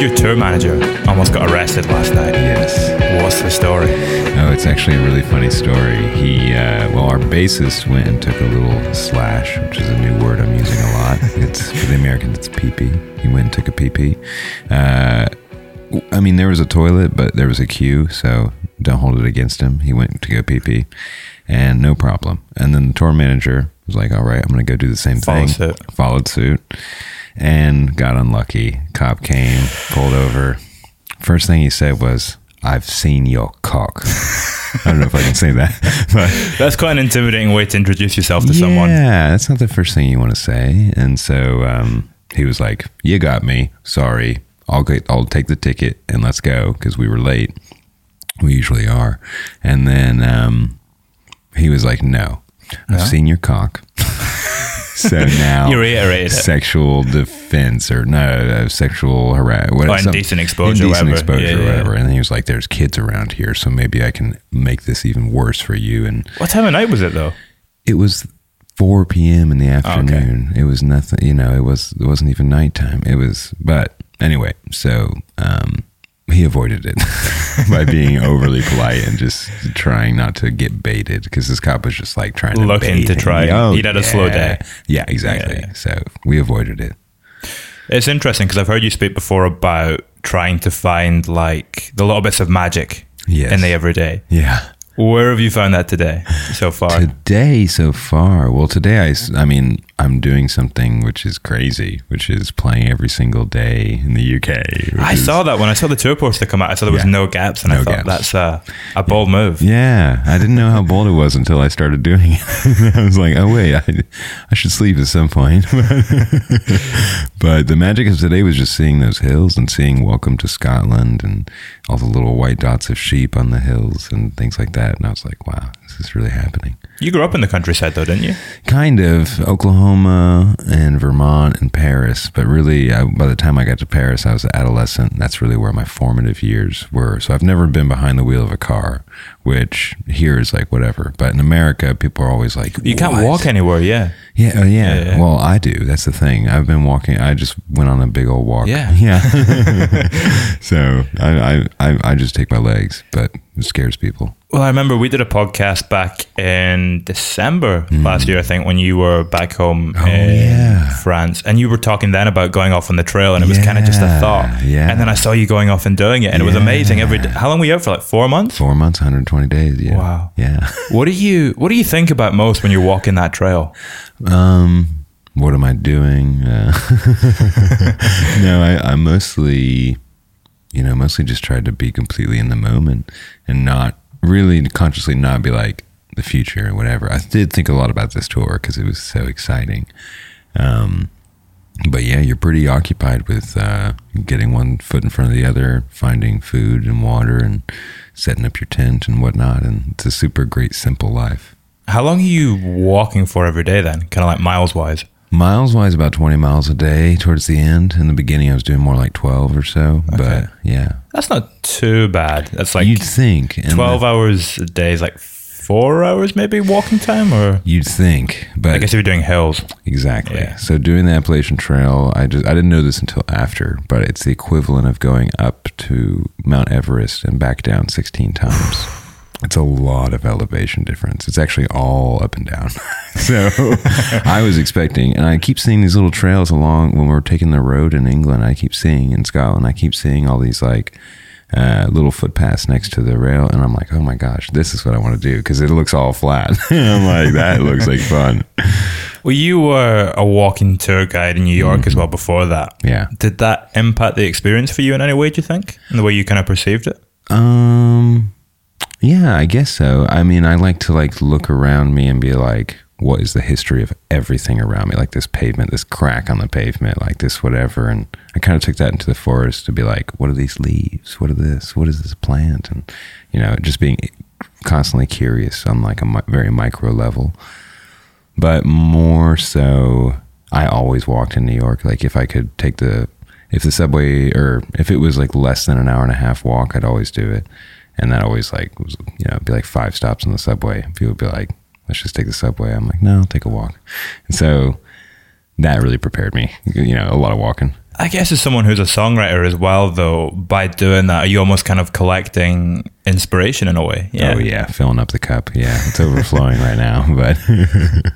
Your tour manager almost got arrested last night. Yes. What's the story? Oh, it's actually a really funny story. He, uh, well, our bassist went and took a little slash, which is a new word I'm using a lot. It's for the Americans, it's pee pee. He went and took a pee pee. Uh, I mean, there was a toilet, but there was a queue, so don't hold it against him. He went to go pee pee, and no problem. And then the tour manager was like, "All right, I'm going to go do the same Followed thing." suit. Followed suit, and got unlucky. Cop came, pulled over. First thing he said was, "I've seen your cock." I don't know if I can say that, but That's quite an intimidating way to introduce yourself to someone. yeah, that's not the first thing you want to say. And so um, he was like, "You got me. Sorry. I'll get. I'll take the ticket and let's go because we were late. We usually are." And then um, he was like, "No, I've seen your cock." so now You reiterated it. sexual defense or no uh, sexual harassment, Oh, indecent exposure, indecent whatever. exposure, Yeah, whatever. And then he was like, "There's kids around here, so maybe I can make this even worse for you." And What time of night was it though? it was 4 p.m. in the afternoon. It was nothing, you know, it was, it wasn't even nighttime. It was, but anyway, so, um, he avoided it by being overly polite and just trying not to get baited because this cop was just like trying to Looking bait to him. try- Oh, he'd had a slow day. Yeah, exactly. Yeah, yeah. So we avoided it. It's interesting because I've heard you speak before about trying to find like the little bits of magic Yes. in the everyday. Yeah. Where have you found that today so far? Today, so far, well, today I, I mean, I'm doing something which is crazy, which is playing every single day in the UK. I is- saw that when I saw the tour poster come out. I saw there was Yeah. no gaps, and I No thought gaps. that's a, a bold move. Yeah, I didn't know how bold it was until I started doing it. I was like, oh wait, I, I should sleep at some point. but the magic of today was just seeing those hills and seeing Welcome to Scotland and all the little white dots of sheep on the hills and things like that. And I was like, wow, this is really happening. You grew up in the countryside, though, didn't you? Kind of Oklahoma and Vermont and Paris, but really, I, by the time I got to Paris, I was an adolescent. That's really where my formative years were. So I've never been behind the wheel of a car, which here is like whatever. But in America, people are always like, You can't "What?" walk anywhere, yeah. Yeah, oh, yeah. Yeah, yeah. Well, I do. That's the thing. I've been walking. I just went on a big old walk. Yeah. yeah. so I, I, I, just take my legs, but it scares people. Well, I remember we did a podcast back in December last year, I think, when you were back home Mm. Oh, in yeah. France. And you were talking then about going off on the trail, and it was kind of just a thought. yeah. And then I saw you going off and doing it, and it was amazing. Every day. How long were you out for? Like four months? Four months, 120 days. Yeah. Wow. Yeah. What do you What do you think about most when you're walking that trail? Um, what am I doing? Uh, no, I, I mostly, you know, mostly just tried to be completely in the moment and not really consciously not be like the future or whatever. I did think a lot about this tour because it was so exciting. Um, but yeah, you're pretty occupied with uh, getting one foot in front of the other, finding food and water, and setting up your tent and whatnot. And it's a super great, simple life. How long are you walking for every day then? Kind of like miles wise? Miles wise, about 20 miles a day towards the end. In the beginning, I was doing more like 12 or so. But yeah, That's not too bad. That's like you'd think. 12 the- hours a day is like four hours maybe walking time or You'd think. But I guess if you're doing hills. Exactly. Yeah. So doing the Appalachian Trail, I just I didn't know this until after, but it's the equivalent of going up to Mount Everest and back down 16 times. It's a lot of elevation difference. It's actually all up and down. so I was expecting, and I keep seeing these little trails along when we're taking the road in England. I keep seeing in Scotland, I keep seeing all these like uh, little footpaths next to the rail, and I'm like, oh my gosh, this is what I want to do because it looks all flat. I'm like, that looks like fun. Well, you were a walking tour guide in New York as well before that. Yeah. Did that impact the experience for you in any way, do you think? In the way you kind of perceived it? Um, yeah, I guess so. I mean, I like to like look around me and be like, what is the history of everything around me? Like this pavement, this crack on the pavement, like this whatever. And I kind of took that into the forest to be like, what are these leaves? What are this? What is this plant? And you know, just being constantly curious on like a mi- very micro level. But more so, I always walked in New York. Like if I could take the if the subway or if it was like less than an hour and a half walk, I'd always do it. And that always like was you know, be like five stops on the subway. People would be like, let's just take the subway. I'm like, no, I'll take a walk. And so that really prepared me. You know, a lot of walking. I guess as someone who's a songwriter as well, though, by doing that, are you almost kind of collecting inspiration in a way? Oh yeah, filling up the cup. Yeah, it's overflowing right now. But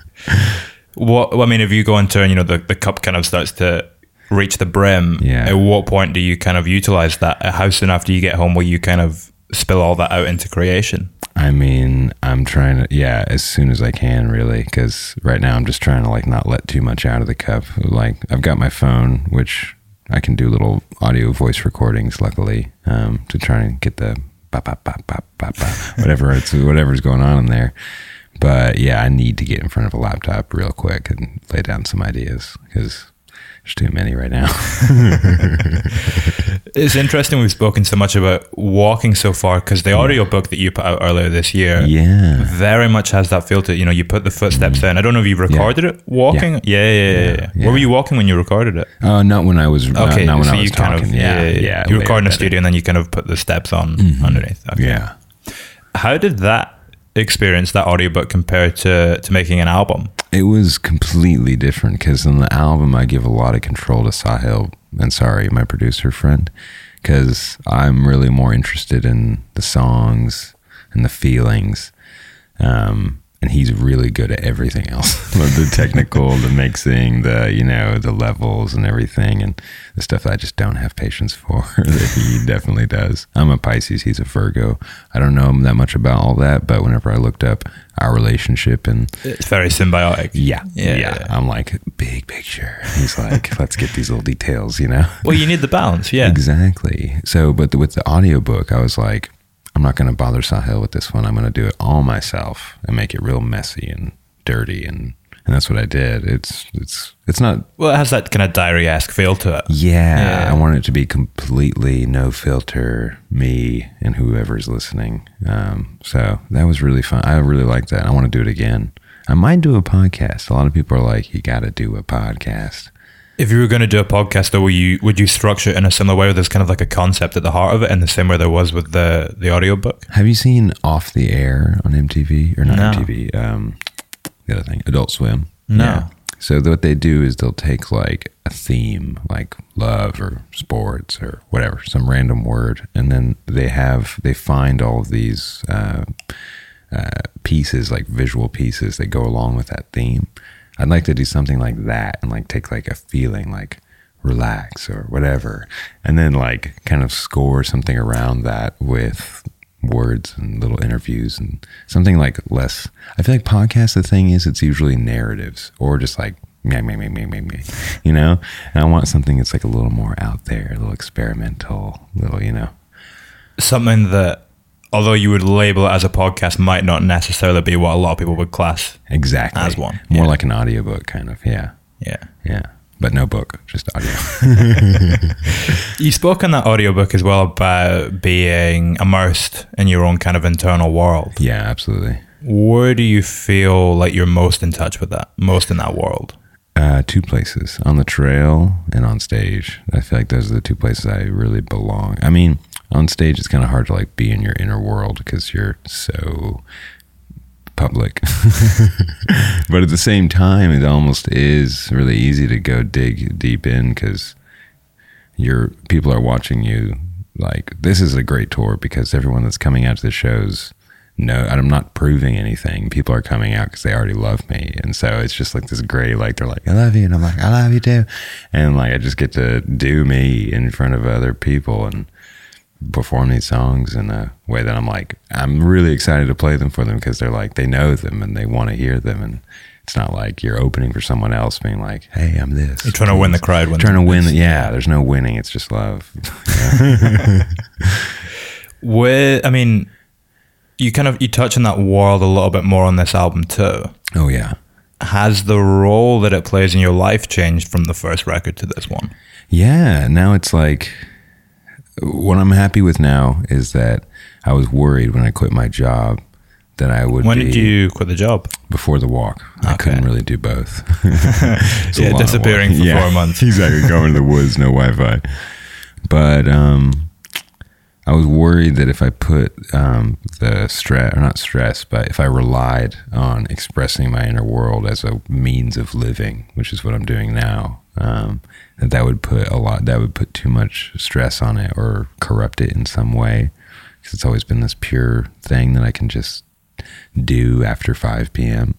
What I mean, if you go on tour and you know the, the cup kind of starts to reach the brim, Yeah. at what point do you kind of utilize that? How soon after you get home will you kind of spill all that out into creation? I mean, I'm trying to, yeah, as soon as I can, really, because right now I'm just trying to like not let too much out of the cup. Like, I've got my phone, which I can do little audio voice recordings, luckily, um, to try and get the ba ba ba ba ba ba whatever it's whatever's going on in there. But yeah, I need to get in front of a laptop real quick and lay down some ideas because there's too many right now. It's interesting we've spoken so much about walking so far because the audiobook that you put out earlier this year yeah. very much has that feel to it. You know, you put the footsteps mm. in. I don't know if you recorded it walking. Yeah, yeah, yeah. yeah, yeah. yeah. Where were you walking when you recorded it? Uh, not when I was, not, Okay, not when so I you was kind of yeah, yeah. You record in a studio and then you kind of put the steps on mm-hmm. underneath. Okay. Yeah. How did that experience, that audiobook, compare to to making an album? It was completely different because in the album, I give a lot of control to Sahil and sorry, my producer friend, because I'm really more interested in the songs and the feelings. Um, and he's really good at everything else the technical, the mixing, the, you know, the levels and everything. And the stuff that I just don't have patience for that he definitely does. I'm a Pisces, he's a Virgo. I don't know that much about all that, but whenever I looked up our relationship and It's very symbiotic. yeah, Yeah, yeah, yeah. I'm like big picture. He's like, let's get these little details, you know. Well, you need the balance. Yeah. Exactly. So, but the, with the audiobook, I was like, I'm not going to bother Sahil with this one. I'm going to do it all myself and make it real messy and dirty, and and that's what I did. It's it's it's not. Well, it has that kind of diary esque feel to it. Yeah, Yeah. I want it to be completely no filter, me and whoever's listening. Um, so that was really fun. I really like that. I want to do it again. I might do a podcast. A lot of people are like, you got to do a podcast. If you were going to do a podcast, though, would you would you structure it in a similar way? Where there's kind of like a concept at the heart of it, in the same way there was with the the audiobook? Have you seen Off the Air on MTV or not No. MTV? Um, the other thing, Adult Swim. No. So what they do is they'll take like a theme, like love or sports or whatever, some random word, and then they have they find all of these uh, uh, pieces, like visual pieces, that go along with that theme. I'd like to do something like that and like take like a feeling like relax or whatever, and then like kind of score something around that with words and little interviews and something like less. I feel like podcasts. The thing is, it's usually narratives or just like me, me, me, me, me, me, you know. And I want something that's like a little more out there, a little experimental, a little, you know. Something that, although you would label it as a podcast, might not necessarily be what a lot of people would class. Exactly As one, more yeah. like an audiobook kind of. Yeah, Yeah. Yeah, but no book, just audio. You spoke in that audiobook as well about being immersed in your own kind of internal world. yeah, absolutely. Where do you feel like you're most in touch with that, most in that world? Uh, two places on the trail and on stage. I feel like those are the two places I really belong. I mean, on stage it's kind of hard to like be in your inner world because you're so public. but at the same time, it almost is really easy to go dig deep in because your people are watching you. Like this is a great tour because everyone that's coming out to the shows know I'm not proving anything. People are coming out because they already love me, and so it's just like this great. Like they're like, "I love you," and I'm like, "I love you too," and like I just get to do me in front of other people and perform these songs in a way that I'm like, I'm really excited to play them for them because they're like they know them and they want to hear them and. It's not like you're opening for someone else, being like, "Hey, I'm this." You're trying to win the crowd. When trying to win. The, yeah, there's no winning. It's just love. Where, I mean, you kind of you touch on that world a little bit more on this album too. oh yeah, Has the role that it plays in your life changed from the first record to this one? yeah. Now it's like what I'm happy with now is that I was worried when I quit my job that I would. When did you quit the job? Before the walk, I couldn't really do both. Yeah, disappearing for four months. exactly. Going to the woods, no Wi-Fi. But um, I was worried that if I put um, the stress, or not stress, but if I relied on expressing my inner world as a means of living, which is what I'm doing now, um, that that would put a lot, that would put too much stress on it or corrupt it in some way. Because it's always been this pure thing that I can just do after 5 p.m.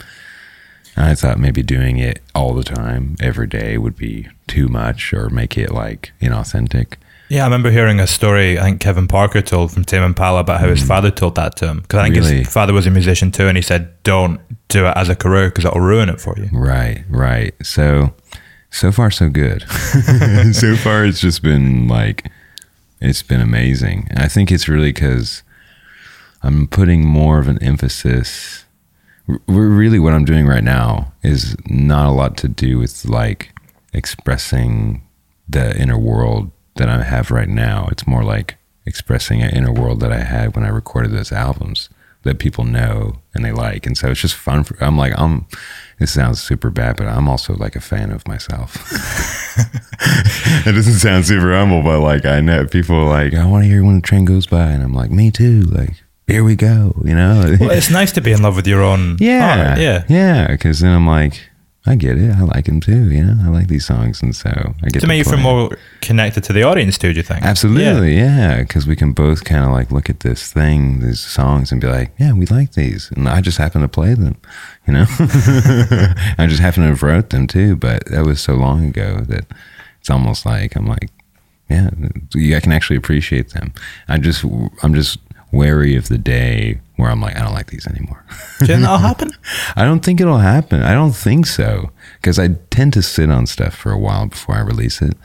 And I thought maybe doing it all the time, every day, would be too much or make it like inauthentic. Yeah, I remember hearing a story. I think Kevin Parker told from Tame Impala about how his hmm. father told that to him because I think. Really? his father was a musician too, and he said, "Don't do it as a career because it'll ruin it for you." Right, right. So, so far, so good. so far, it's just been like, it's been amazing. And I think it's really because I'm putting more of an emphasis. r- Really, what I'm doing right now is not a lot to do with like expressing the inner world that I have right now. It's more like expressing an inner world that I had when I recorded those albums that people know and they like. And so it's just fun. For, I'm like, I'm, this sounds super bad, but I'm also like a fan of myself. it doesn't sound super humble, but like I know people are like, I want to hear when the train goes by. And I'm like, me too. Like, here we go, you know? Well, it's nice to be in love with your own Yeah. art. Yeah. Yeah. Because then I'm like, I get it. I like them too. You know, I like these songs. And so I get To make you feel more connected to the audience too, do you think? Absolutely. Yeah. Because we can both kind of like look at this thing, these songs, and be like, yeah, we like these. And I just happen to play them, you know? I just happen to have wrote them too. But that was so long ago that it's almost like, I'm like, yeah, I can actually appreciate them. I just, I'm just wary of the day where I'm like, I don't like these anymore. Think that'll happen? I don't think it'll happen. I don't think so. Because I tend to sit on stuff for a while before I release it.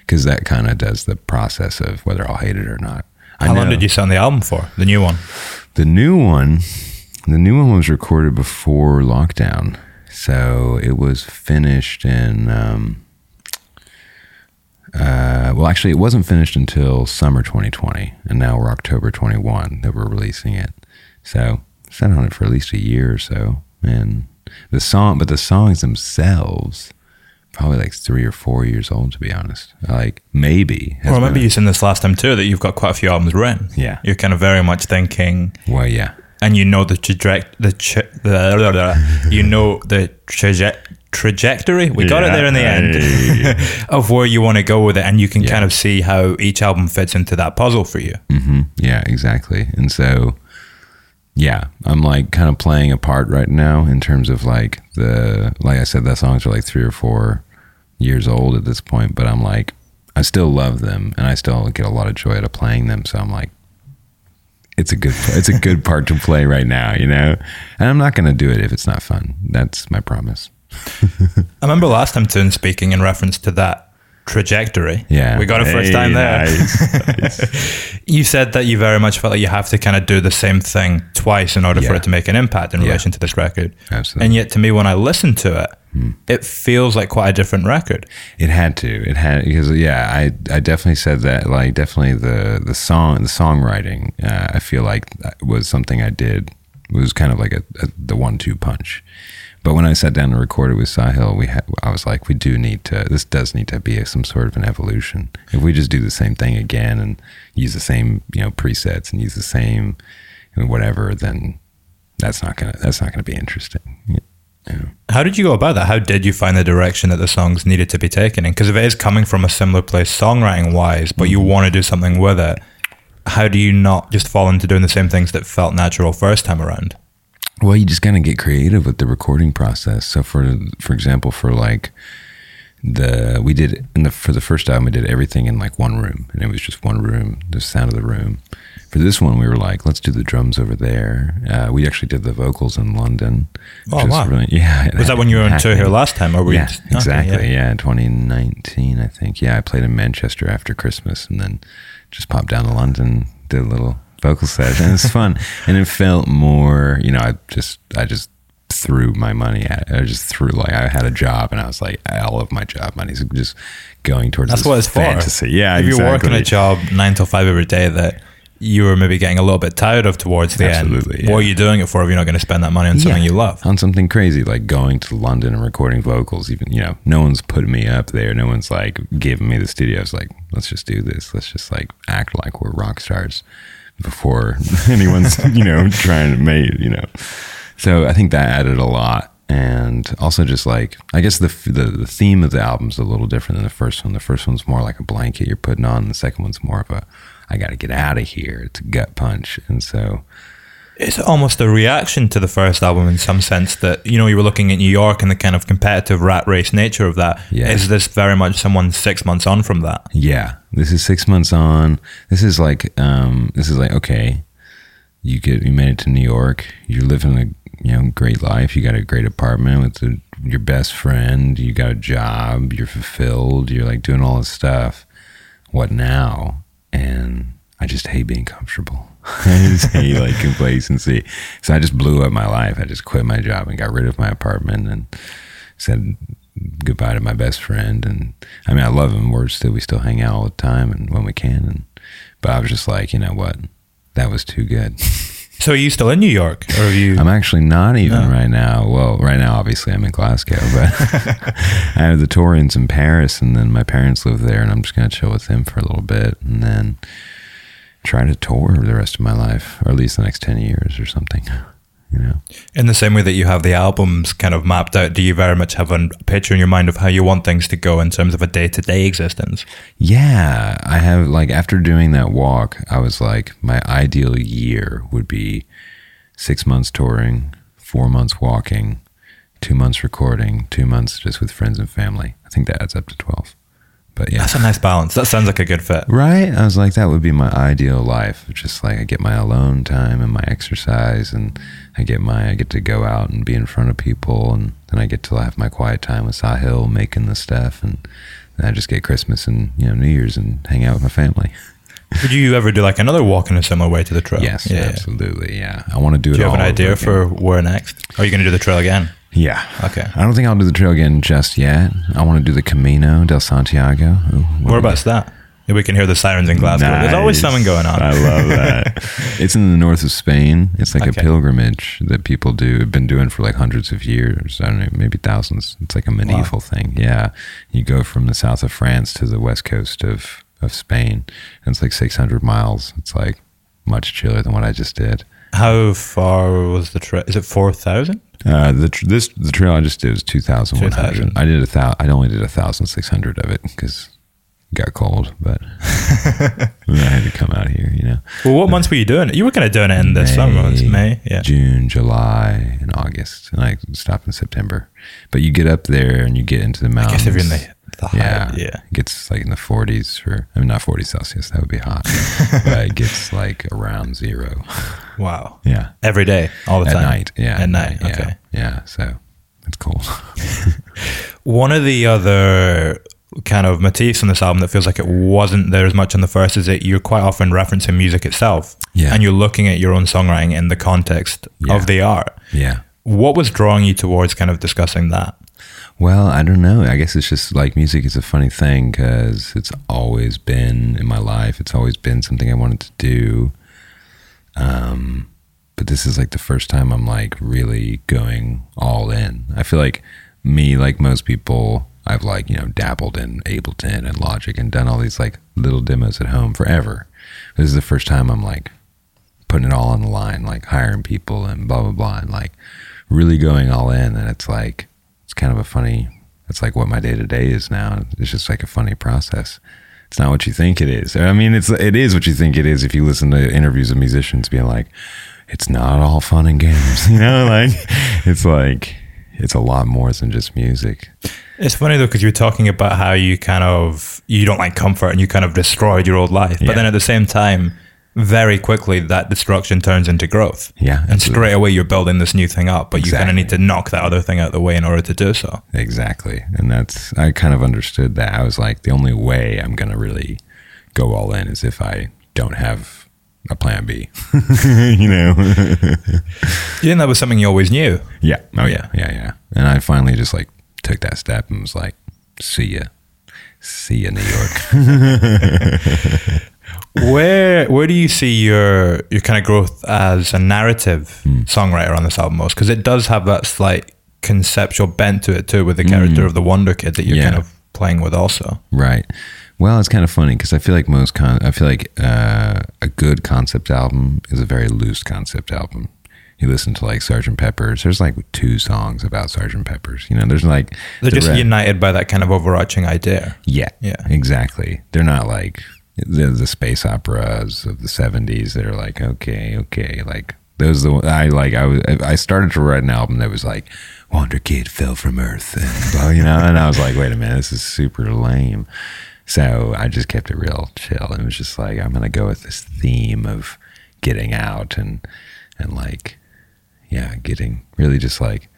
Because that kind of does the process of whether I'll hate it or not. I How long did you sit on the album for? The new one. The new one, the new one was recorded before lockdown. So it was finished in, um, uh, well, actually, it wasn't finished until summer 2020. And now we're October 21 that we're releasing it. So sat on it for at least a year or so. And the song, but the songs themselves, probably like three or four years old, to be honest. Like maybe. Well, I remember been- you saying this last time too that you've got quite a few albums written. Yeah. You're kind of very much thinking, Well, yeah. and you know the traje- the, tra- the you know the traje- trajectory. We got it there in the end of where you want to go with it, and you can Yeah. kind of see how each album fits into that puzzle for you. hmm Yeah, exactly. And so, yeah, I'm like kind of playing a part right now in terms of like the, like I said, the songs are like three or four years old at this point, but I'm like, I still love them and I still get a lot of joy out of playing them. So I'm like, it's a good, it's a good part to play right now, you know? And I'm not going to do it if it's not fun. That's my promise. I remember last time too, in speaking in reference to that trajectory. Yeah. we got it first Hey, time there. nice. you said that you very much felt like you have to kind of do the same thing twice in order for it to make an impact in Yeah. relation to this record. Absolutely. Hmm. And yet, to me, when I listen to it, it feels like quite a different record. It had to. It had because yeah, I I definitely said that. Like definitely the the song the songwriting. Uh, I feel like was something I did. It was kind of like a, a the one two punch. But when I sat down to record it with Sahil, we had I was like, we do need to. This does need to be some sort of an evolution. If we just do the same thing again and use the same you know presets and use the same whatever, then that's not gonna that's not gonna be interesting. Yeah. How did you go about that? How did you find the direction that the songs needed to be taken in? Because if it is coming from a similar place songwriting wise, but you mm-hmm. want to do something with it, how do you not just fall into doing the same things that felt natural first time around? Well, you just kind of get creative with the recording process. So for for example, for like the we did in the for the first album we did everything in like one room and it was just one room, the sound of the room. For this one, we were like, let's do the drums over there. Uh, we actually did the vocals in London. Oh, wow. really- yeah. Was that when you were on tour here last time, or were you yeah, just- okay, exactly. yeah. yeah. 2019, I think. Yeah, I played in Manchester after Christmas, and then just popped down to London, did a little vocal set, and it's fun. and it felt more, you know, I just, I just threw my money at it. I just threw like I had a job, and I was like, all of my job money's just going towards That's this what it's for. fantasy. Yeah, if you're working a job nine till five every day that you were maybe getting a little bit tired of towards the Absolutely, end, yeah. what are you doing it for if you're not going to spend that money on something Yeah, you love? on something crazy like going to London and recording vocals. Even you know, no one's putting me up there. No one's like giving me the studio. It's like let's just do this. Let's just like act like we're rock stars before anyone's you know trying to make you know. So I think that added a lot. And also, just like I guess the, the the theme of the album's a little different than the first one. The first one's more like a blanket you're putting on. The second one's more of a I got to get out of here. It's a gut punch. And so It's almost a reaction to the first album in some sense that, you know, you were looking at New York and the kind of competitive rat race nature of that. Yeah. Is this very much someone six months on from that? Yeah, this is six months on. This is like, um, this is like, okay, you get, you made it to New York. You're living a, you know, great life. You got a great apartment with the, your best friend. You got a job. You're fulfilled. You're like doing all this stuff. What now? And I just hate being comfortable. I just hate like complacency. So I just blew up my life. I just quit my job and got rid of my apartment and said goodbye to my best friend. And I mean, I love him. We're still, we still hang out all the time and when we can. And, but I was just like, you know what? That was too good. So are you still in New York? Or have you. I'm actually not even right now. Well, right now, obviously, I'm in Glasgow, but I have the Torians in Paris, and then my parents live there, and I'm just going to chill with them for a little bit, and then try to tour the rest of my life, or at least the next 10 years or something. You know? in the same way that you have the albums kind of mapped out, do you very much have a picture in your mind of how you want things to go in terms of a day to day existence? Yeah, I have like after doing that walk, I was like, my ideal year would be six months touring, four months walking, two months recording, two months just with friends and family. I think that adds up to twelve. But yeah, That's a nice balance. That sounds like a good fit. right. I was like, that would be my ideal life. Just like I get my alone time and my exercise, and I get my I get to go out and be in front of people, and then I get to have my quiet time with Sahil making the stuff, and then I just get Christmas and you know New Year's and hang out with my family. Would you ever do like another walk in a similar way to the trail? Yes, Yeah. absolutely. Yeah, I want to do it. Do you have an idea again. for where next? Are you going to do the trail again? Yeah. Okay. I don't think I'll do the trail again just yet. I want to do the Camino del Santiago. Ooh, what Whereabouts that? We can hear the sirens in Glasgow. There's always Nice. something going on. I love that. it's in the north of Spain. It's like Okay. a pilgrimage that people do. Have been doing for like hundreds of years. I don't know, maybe thousands. It's like a medieval thing. Yeah, you go from the south of France to the west coast of of Spain, and it's like 600 miles. It's like much chiller than what I just did. How far was the trail? Is it 4,000? Uh, the tr- this the trail I just did was 2,100. 2,000. I did a thou. I only did a thousand six hundred of it because it got cold, but I had to come out here. You know. Well, what months were you doing it? You were kind of doing it in the summer months, May. Yeah. June, July, and August, and I stopped in September. But you get up there and you get into the I mountains. guess if you're in the, the high, yeah, yeah. it gets like in the 40s for I mean not 40 Celsius, that would be hot, but it gets like around zero. Wow. Yeah, Every day, all the at time. At night. Yeah, At night. Yeah, Okay. yeah. So it's cold. One of the other kind of motifs on this album that feels like it wasn't there as much on the first is that you're quite often referencing music itself. Yeah. And you're looking at your own songwriting in the context Yeah. of the art. Yeah. What was drawing you towards kind of discussing that? Well, I don't know. I guess it's just like music is a funny thing because it's always been in my life. It's always been something I wanted to do. Um, but this is like the first time I'm like really going all in. I feel like me, like most people, I've like, you know, dabbled in Ableton and Logic and done all these like little demos at home forever. This is the first time I'm like putting it all on the line, like hiring people and blah, blah, blah, and like really going all in. And it's like, kind of a funny, it's like what my day to day is now. It's just like a funny process. It's not what you think it is. I mean, it's it is what you think it is if you listen to interviews of musicians being like, it's not all fun and games, you know, like it's like it's a lot more than just music. It's funny though because you were talking about how you kind of you don't like comfort and you kind of destroyed your old life, but Yeah. then at the same time, very quickly that destruction turns into growth. Yeah, and absolutely. straight away you're building this new thing up, but you kind of need to knock that other thing out of the way in order to do so. Exactly. And that's, I kind of understood that. I was like, the only way I'm going to really go all in is if I don't have a plan B, you know? You think that was something you always knew? yeah. Oh, yeah. Yeah. Yeah. And I finally just like took that step and was like, see ya. See ya, New York. Where where do you see your your kind of growth as a narrative Hmm. songwriter on this album most? Because it does have that slight conceptual bent to it too, with the character of the Wonder Kid that you're Hmm. Yeah. kind of playing with also. Right. Well, it's kind of funny because I feel like most con- I feel like uh, a good concept album is a very loose concept album. You listen to like Sergeant Pepper's. There's like two songs about Sergeant Pepper's. You know, there's like They're the just united by that kind of overarching idea. Yeah, Yeah. exactly. They're not like the the space operas of the '70s that are like okay, okay, like those. The I like. I was. I started to write an album that was like Wonder Kid fell from Earth, and you know, and I was like, wait a minute, this is super lame. So I just kept it real chill. It was just like I'm gonna go with this theme of getting out and and like yeah, getting really just like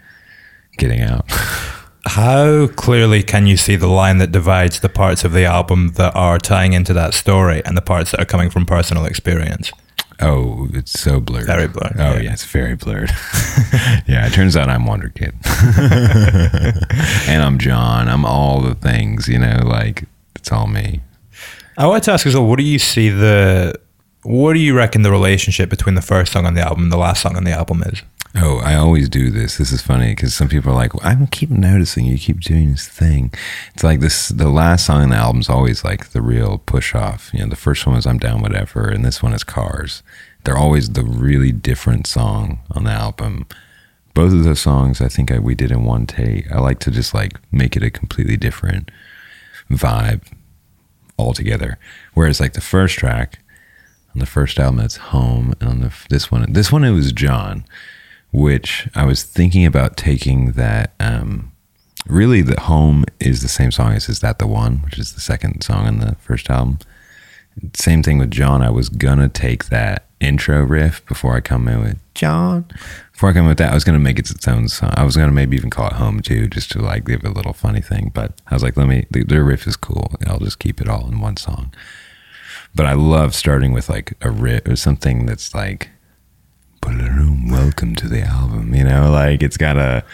getting out. How clearly can you see the line that divides the parts of the album that are tying into that story and the parts that are coming from personal experience? Oh, it's so blurred. Very blurred, Oh yeah. yeah, it's very blurred. yeah, it turns out I'm Wonder Kid, and I'm John. I'm all the things. You know, like it's all me. I wanted to ask as well, what do you see the what do you reckon the relationship between the first song on the album and the last song on the album is? Oh, I always do this. This is funny because some people are like, well, "I keep noticing you keep doing this thing." It's like this. The last song on the album is always like the real push off. You know, the first one was "I'm Down Whatever," and this one is "Cars." They're always the really different song on the album. Both of those songs, I think I, we did in one take. I like to just like make it a completely different vibe altogether. Whereas like the first track on the first album, it's "Home," and on the this one, this one it was John which I was thinking about taking that. Um, really, the home is the same song as "Is That the One," which is the second song on the first album. Same thing with John. I was gonna take that intro riff before I come in with John. Before I come in with that, I was gonna make it its own song. I was gonna maybe even call it "Home" too, just to like give it a little funny thing. But I was like, let me. The, the riff is cool. I'll just keep it all in one song. But I love starting with like a riff or something that's like room welcome to the album you know like it's gotta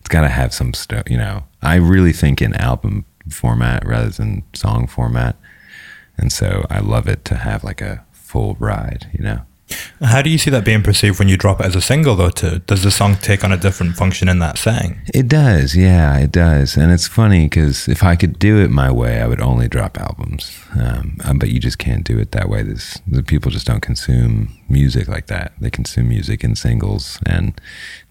it's gotta have some stuff you know. I really think in album format rather than song format and so i love it to have like a full ride you know How do you see that being perceived when you drop it as a single though too? Does the song take on a different function in that setting? It does, yeah, it does, and it's funny because if I could do it my way, I would only drop albums. Um, uh, but you just can't do it that way. The people just don't consume music like that. They consume music in singles, and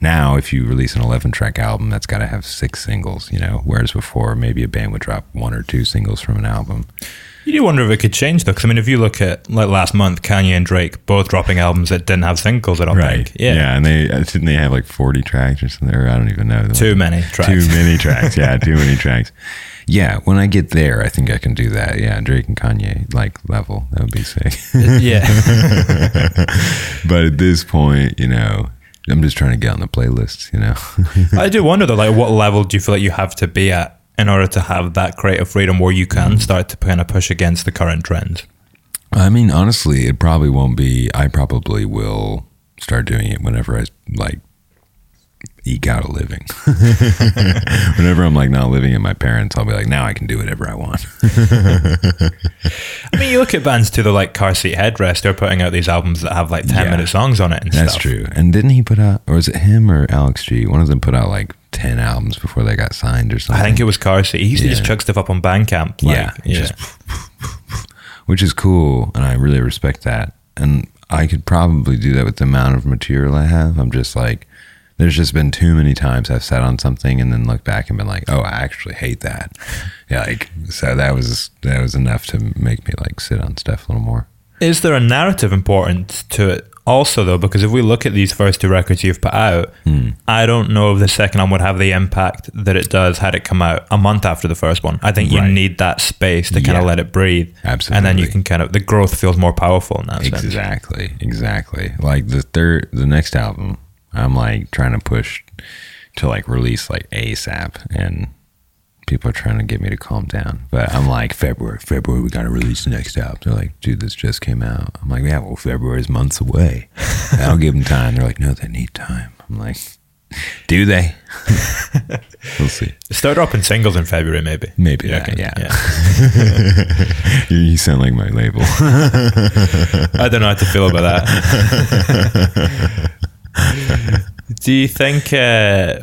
now if you release an eleven-track album, that's got to have six singles. You know, whereas before maybe a band would drop one or two singles from an album. You do wonder if it could change though, because I mean, if you look at like last month, Kanye and Drake both dropping albums that didn't have singles, I don't think. yeah, and they uh, didn't they have like forty tracks or something. Or I don't even know. Too many tracks. Too many tracks. Yeah, too many tracks. Yeah, when I get there, I think I can do that. Yeah, Drake and Kanye like level. That would be sick. yeah. but at this point, you know, I'm just trying to get on the playlists. You know. I do wonder though, like what level do you feel like you have to be at in order to have that creative freedom where you can start to kind of push against the current trends? I mean, honestly, it probably won't be. I probably will start doing it whenever I like eke out a living. whenever I'm like not living at my parents, I'll be like, now I can do whatever I want. I mean, you look at bands too, they're like Car Seat Headrest, they're putting out these albums that have like 10 Yeah. minute songs on it and stuff. That's stuff. true. And didn't he put out, or was it him or Alex G? One of them put out like ten albums before they got signed or something. I think it was Car Seat. He used to just Yeah. chuck stuff up on Bandcamp. Like, yeah, yeah. just which is cool, and I really respect that. And I could probably do that with the amount of material I have. I'm just like, there's just been too many times I've sat on something and then looked back and been like, oh, I actually hate that. yeah, like so that was that was enough to make me like sit on stuff a little more. Is there a narrative important to it also, though? Because if we look at these first two records you've put out, Hmm. I don't know if the second one would have the impact that it does had it come out a month after the first one. I think you Right. need that space to kind of let it breathe. Absolutely. And then you can kind of, the growth feels more powerful in that sense. Exactly, exactly. Like the third, the next album, I'm like trying to push to like release like ASAP, and people are trying to get me to calm down. But I'm like February, February, we got to release the next album. They're like, dude, this just came out. I'm like, yeah, well, February is months away. I'll give them time. They're like, no, they need time. I'm like, do they? we'll see. Start dropping singles in February, maybe. Maybe You that, reckon? yeah. you, you sound like my label. I don't know how to feel about that. do you think? Uh,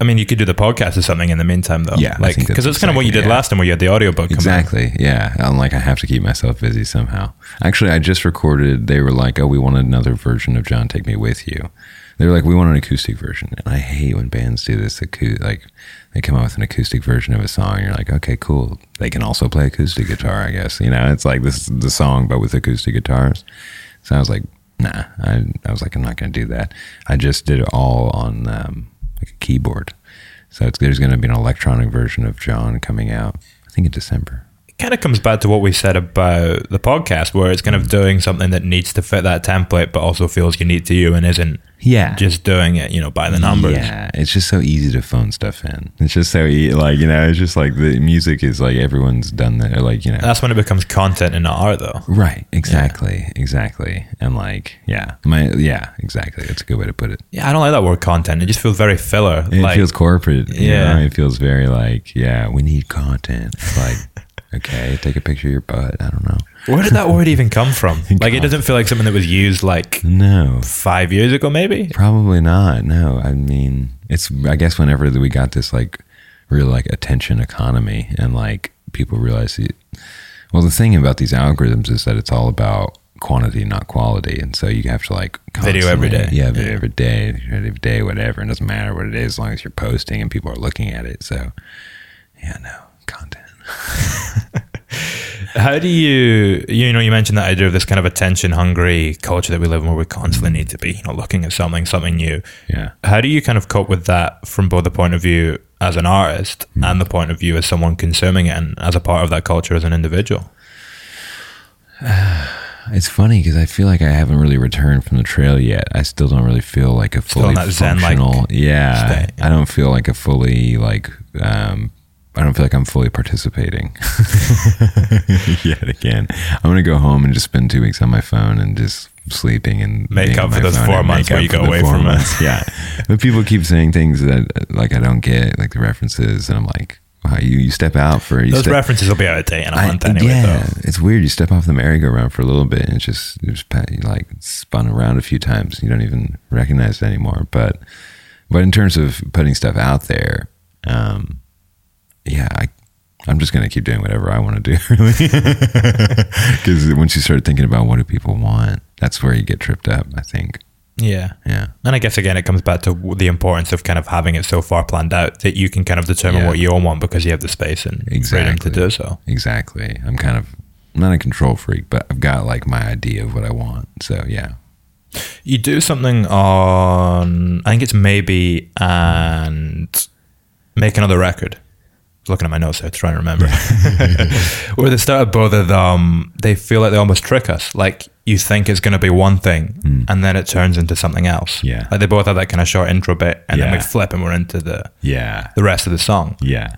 I mean, you could do the podcast or something in the meantime, though. Yeah, like because that's that's kind of what you did yeah. last time, where you had the audiobook. out. Exactly. Yeah. I'm like, I have to keep myself busy somehow. Actually, I just recorded. They were like, "Oh, we want another version of John Take Me With You." They were like, "We want an acoustic version," and I hate when bands do this. Acou- like, they come out with an acoustic version of a song, and you're like, "Okay, cool." They can also play acoustic guitar, I guess. You know, it's like this is the song, but with acoustic guitars. So I was like, "Nah." I, I was like, "I'm not going to do that." I just did it all on um, like a keyboard. So there's going to be an electronic version of John coming out. I think in December. It kind of comes back to what we said about the podcast, where it's kind of doing something that needs to fit that template, but also feels unique to you and isn't Yeah. just doing it, you know, by the numbers. Yeah, it's just so easy to phone stuff in. It's just so e- like you know, it's just like the music is like everyone's done that. Or like you know, That's when it becomes content and not art, though. right? Exactly, exactly. And like yeah, my yeah, exactly. That's a good way to put it. Yeah, I don't like that word content. It just feels very filler. It like, feels corporate. you Yeah. know? it feels very like yeah, we need content. It's like okay, take a picture of your butt. I don't know. where did that word even come from? Like, it doesn't feel like something that was used like No, five years ago, maybe. Probably not. No, I mean, it's. I guess whenever we got this like real like attention economy and like people realize it. Well, the thing about these algorithms is that it's all about quantity, not quality, and so you have to like Video every day. Yeah, video Yeah. every day, every day, whatever. It doesn't matter what it is as long as you're posting and people are looking at it. So, yeah, no content. How do you, you know, you mentioned that idea of this kind of attention hungry culture that we live in where we constantly need to be, you know, looking at something, something new. Yeah. How do you kind of cope with that from both the point of view as an artist Hmm. and the point of view as someone consuming it and as a part of that culture as an individual? It's funny because I feel like I haven't really returned from the trail yet. I still don't really feel like a fully zen-like functional. yeah, state, yeah. I don't feel like a fully like. um don't feel like I'm fully participating yet. Again, I'm gonna go home and just spend two weeks on my phone and just sleeping and Make up for those four months where you go away from months. Yeah, but people keep saying things that like I don't get, like the references, and I'm like, wow, you you step out for you Those step, references will be out of date in a month anyway, yeah, though. it's weird. You step off the merry-go-round for a little bit, and it's just it's like spun around a few times. You don't even recognize it anymore. But but in terms of putting stuff out there, um, yeah, I, I'm just gonna keep doing whatever I want to do, really. Because once you start thinking about what do people want, that's where you get tripped up. I think. Yeah. Yeah. And I guess again, it comes back to the importance of kind of having it so far planned out that you can kind of determine Yeah. what you all want because you have the space and freedom Exactly. to do so. Exactly. I'm kind of I'm not a control freak, but I've got like my idea of what I want. So yeah. You do something on, I think it's maybe and make another record. Looking at my notes there to try and remember. Where they started both of them, um, they feel like they almost trick us. Like you think it's going to be one thing mm. and then it turns into something else. Yeah. Like they both have that kind of short intro bit and then we flip and we're into the, Yeah. the rest of the song. Yeah.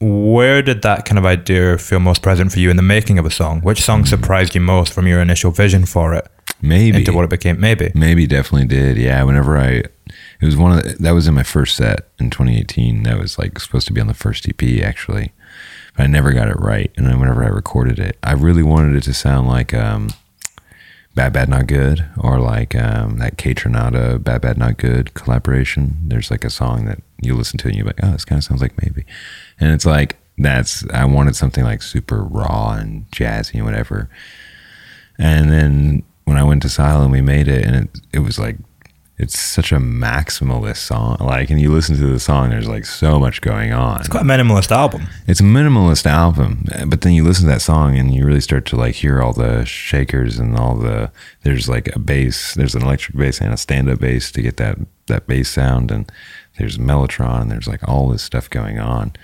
where did that kind of idea feel most present for you in the making of a song? Which song mm. surprised you most from your initial vision for it Maybe into what it became? Maybe. Maybe definitely did. Yeah. Whenever I, it was one of the, that was in my first set in 2018. That was like supposed to be on the first EP actually, but I never got it right. And then whenever I recorded it, I really wanted it to sound like um, Bad Bad Not Good or like um, that Kaytranada Bad Bad Not Good collaboration. There's like a song that you listen to and you're like, oh, this kind of sounds like maybe, and it's like that's I wanted something like super raw and jazzy and whatever. And then when I went to Silent, we made it, and it it was like it's such a maximalist song. Like, and you listen to the song, there's like so much going on. It's quite a minimalist album. It's a minimalist album, but then you listen to that song and you really start to like hear all the shakers and all the. There's like a bass. There's an electric bass and a stand-up bass to get that that bass sound, and there's mellotron. And there's like all this stuff going on.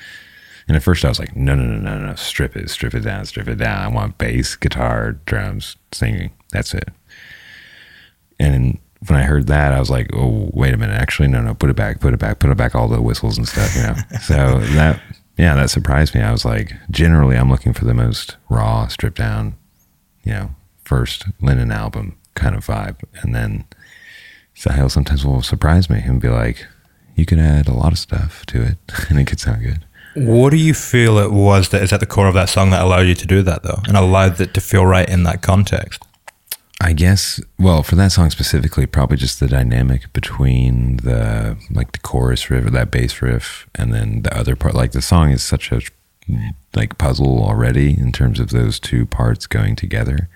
And at first I was like, no, no, no, no, no, strip it, strip it down, strip it down. I want bass, guitar, drums, singing. That's it. And heard that, I was like, oh, wait a minute. Actually, no, no, put it back, put it back, put it back, all the whistles and stuff, you know? so that, yeah, that surprised me. I was like, generally, I'm looking for the most raw, stripped down, you know, first Lennon album kind of vibe. And then Sahil sometimes will surprise me and be like, you can add a lot of stuff to it and it could sound good. What do you feel it was that is at the core of that song that allowed you to do that though, and allowed it to feel right in that context? I guess, well, for that song specifically, probably just the dynamic between the like the chorus riff or that bass riff, and then the other part. Like the song is such a like puzzle already in terms of those two parts going together.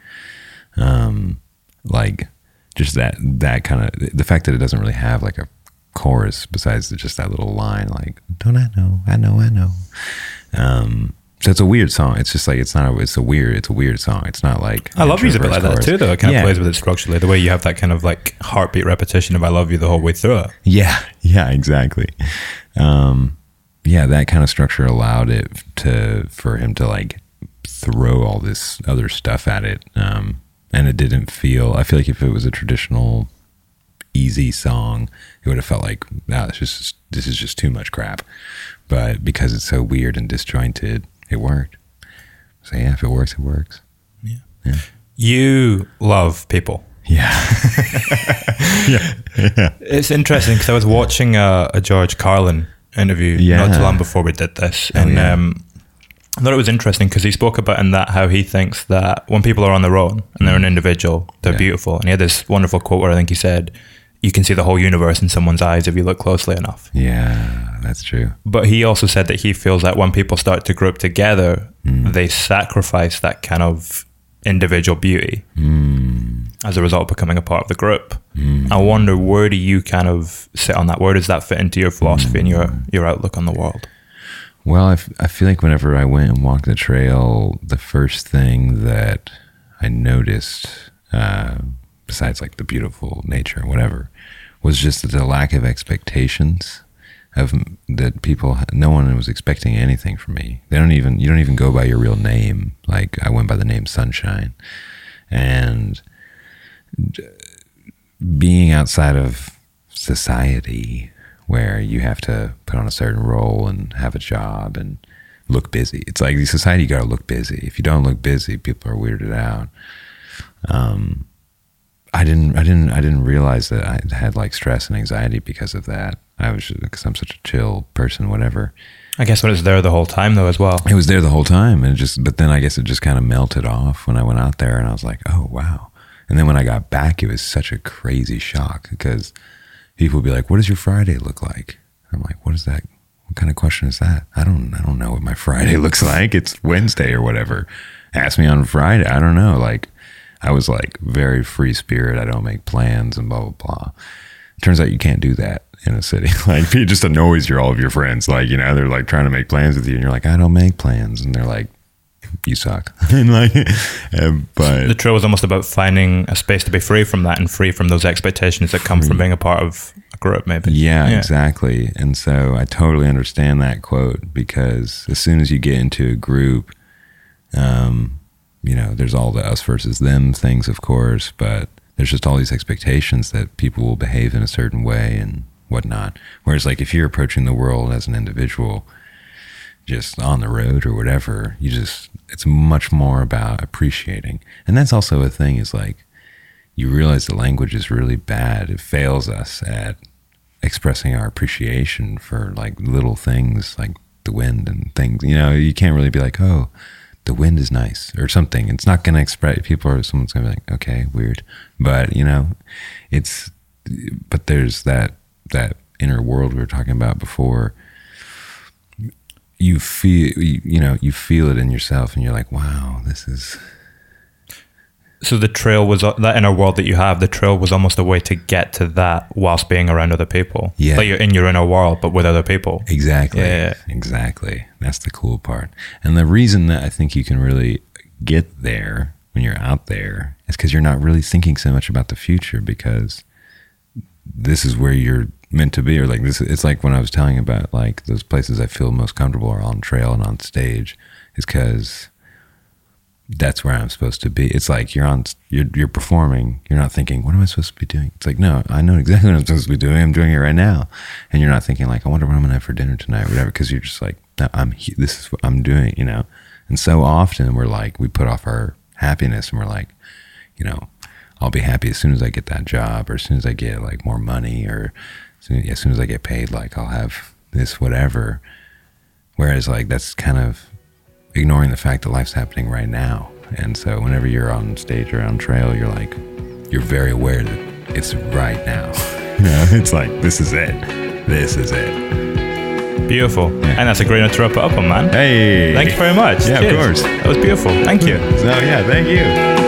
Um, like just that that kind of the fact that it doesn't really have like a chorus besides just that little line, like "Don't I know? I know, I know." Um, so it's a weird song. It's just like it's not. A, it's a weird. It's a weird song. It's not like I love music a bit like that too, though. It kind Yeah. of plays with it structurally. The way you have that kind of like heartbeat repetition of "I love you" the whole way through it. Yeah, yeah, exactly. Um, yeah, that kind of structure allowed it to for him to like throw all this other stuff at it, um, and it didn't feel. I feel like if it was a traditional easy song, it would have felt like, wow, this is this is just too much crap. But because it's so weird and disjointed, it worked. So yeah, if it works, it works. Yeah, you love people. Yeah, yeah. It's interesting because I was watching a, a George Carlin interview Yeah. not too long before we did this, Oh, and yeah. um, I thought it was interesting because he spoke about in that how he thinks that when people are on their own and they're an individual, they're Mm. Yeah. beautiful. And he had this wonderful quote where I think he said, "You can see the whole universe in someone's eyes if you look closely enough." yeah, that's true. But he also said that he feels that when people start to group together, Mm. they sacrifice that kind of individual beauty Mm. as a result of becoming a part of the group. I wonder where do you kind of sit on that? Where does that fit into your philosophy and Mm. your your outlook on the world? Well, I, f- I feel like whenever I went and walked the trail, the first thing that I noticed, uh, besides like the beautiful nature and whatever, was just the lack of expectations of that people. No one was expecting anything from me. They don't even. You don't even go by your real name. Like I went by the name Sunshine, and being outside of society where you have to put on a certain role and have a job and look busy. It's like the society you got to look busy. If you don't look busy, people are weirded out. Um, I didn't, I didn't, I didn't realize that I had like stress and anxiety because of that. I was because I'm such a chill person, whatever. I guess when it's there the whole time though as well. It was there the whole time, and it just. But then I guess it just kind of melted off when I went out there, and I was like, "Oh wow!" And then when I got back, it was such a crazy shock because people would be like, "What does your Friday look like?" I'm like, "What is that? What kind of question is that?" I don't. I don't know what my Friday looks like. It's Wednesday or whatever. Ask me on Friday. I don't know. Like, I was like very free spirit. I don't make plans and blah blah blah. Turns out you can't do that in a city. Like it just annoys your all of your friends. Like, you know, they're like trying to make plans with you and you're like, I don't make plans. And they're like, You suck. and like but The trail was almost about finding a space to be free from that and free from those expectations that come from being a part of a group maybe. yeah, exactly. And so I totally understand that quote because as soon as you get into a group, um, you know, there's all the us versus them things, of course, but there's just all these expectations that people will behave in a certain way and whatnot. Whereas, like, if you're approaching the world as an individual, just on the road or whatever. You just, it's much more about appreciating. And that's also a thing is like, you realize the language is really bad. It fails us at expressing our appreciation for like little things like the wind and things. You know, you can't really be like, oh, the wind is nice or something. It's not going to express. People are someone's going to be like, okay, weird, but you know, it's. But there's that that inner world we were talking about before. You feel, you, you know, you feel it in yourself, and you're like, wow, this is So the trail was uh, that inner world that you have. The trail was almost a way to get to that whilst being around other people. Yeah. like you're in your inner world, but with other people. Exactly. Yeah. Exactly. That's the cool part. And the reason that I think you can really get there when you're out there is because you're not really thinking so much about the future because this is where you're meant to be. Or like this, it's like when I was telling about like those places I feel most comfortable are on trail and on stage is because that's where I'm supposed to be. It's like you're on, you're, you're performing. You're not thinking, what am I supposed to be doing? It's like, no, I know exactly what I'm supposed to be doing. I'm doing it right now. And you're not thinking like, I wonder what I'm to have for dinner tonight or whatever. Cause you're just like, no, I'm, this is what I'm doing, you know? And so often we're like, we put off our happiness and we're like, you know, I'll be happy as soon as I get that job or as soon as I get like more money or as soon as I get paid, like I'll have this, whatever. Whereas like, that's kind of, ignoring the fact that life's happening right now. And so whenever you're on stage or on trail, you're like, you're very aware that it's right now. You know, it's like, this is it. This is it. Beautiful, and that's a great note to wrap it up on, man. Hey. Thank you very much. Yeah, of course. That was beautiful. Thank you. So yeah, thank you.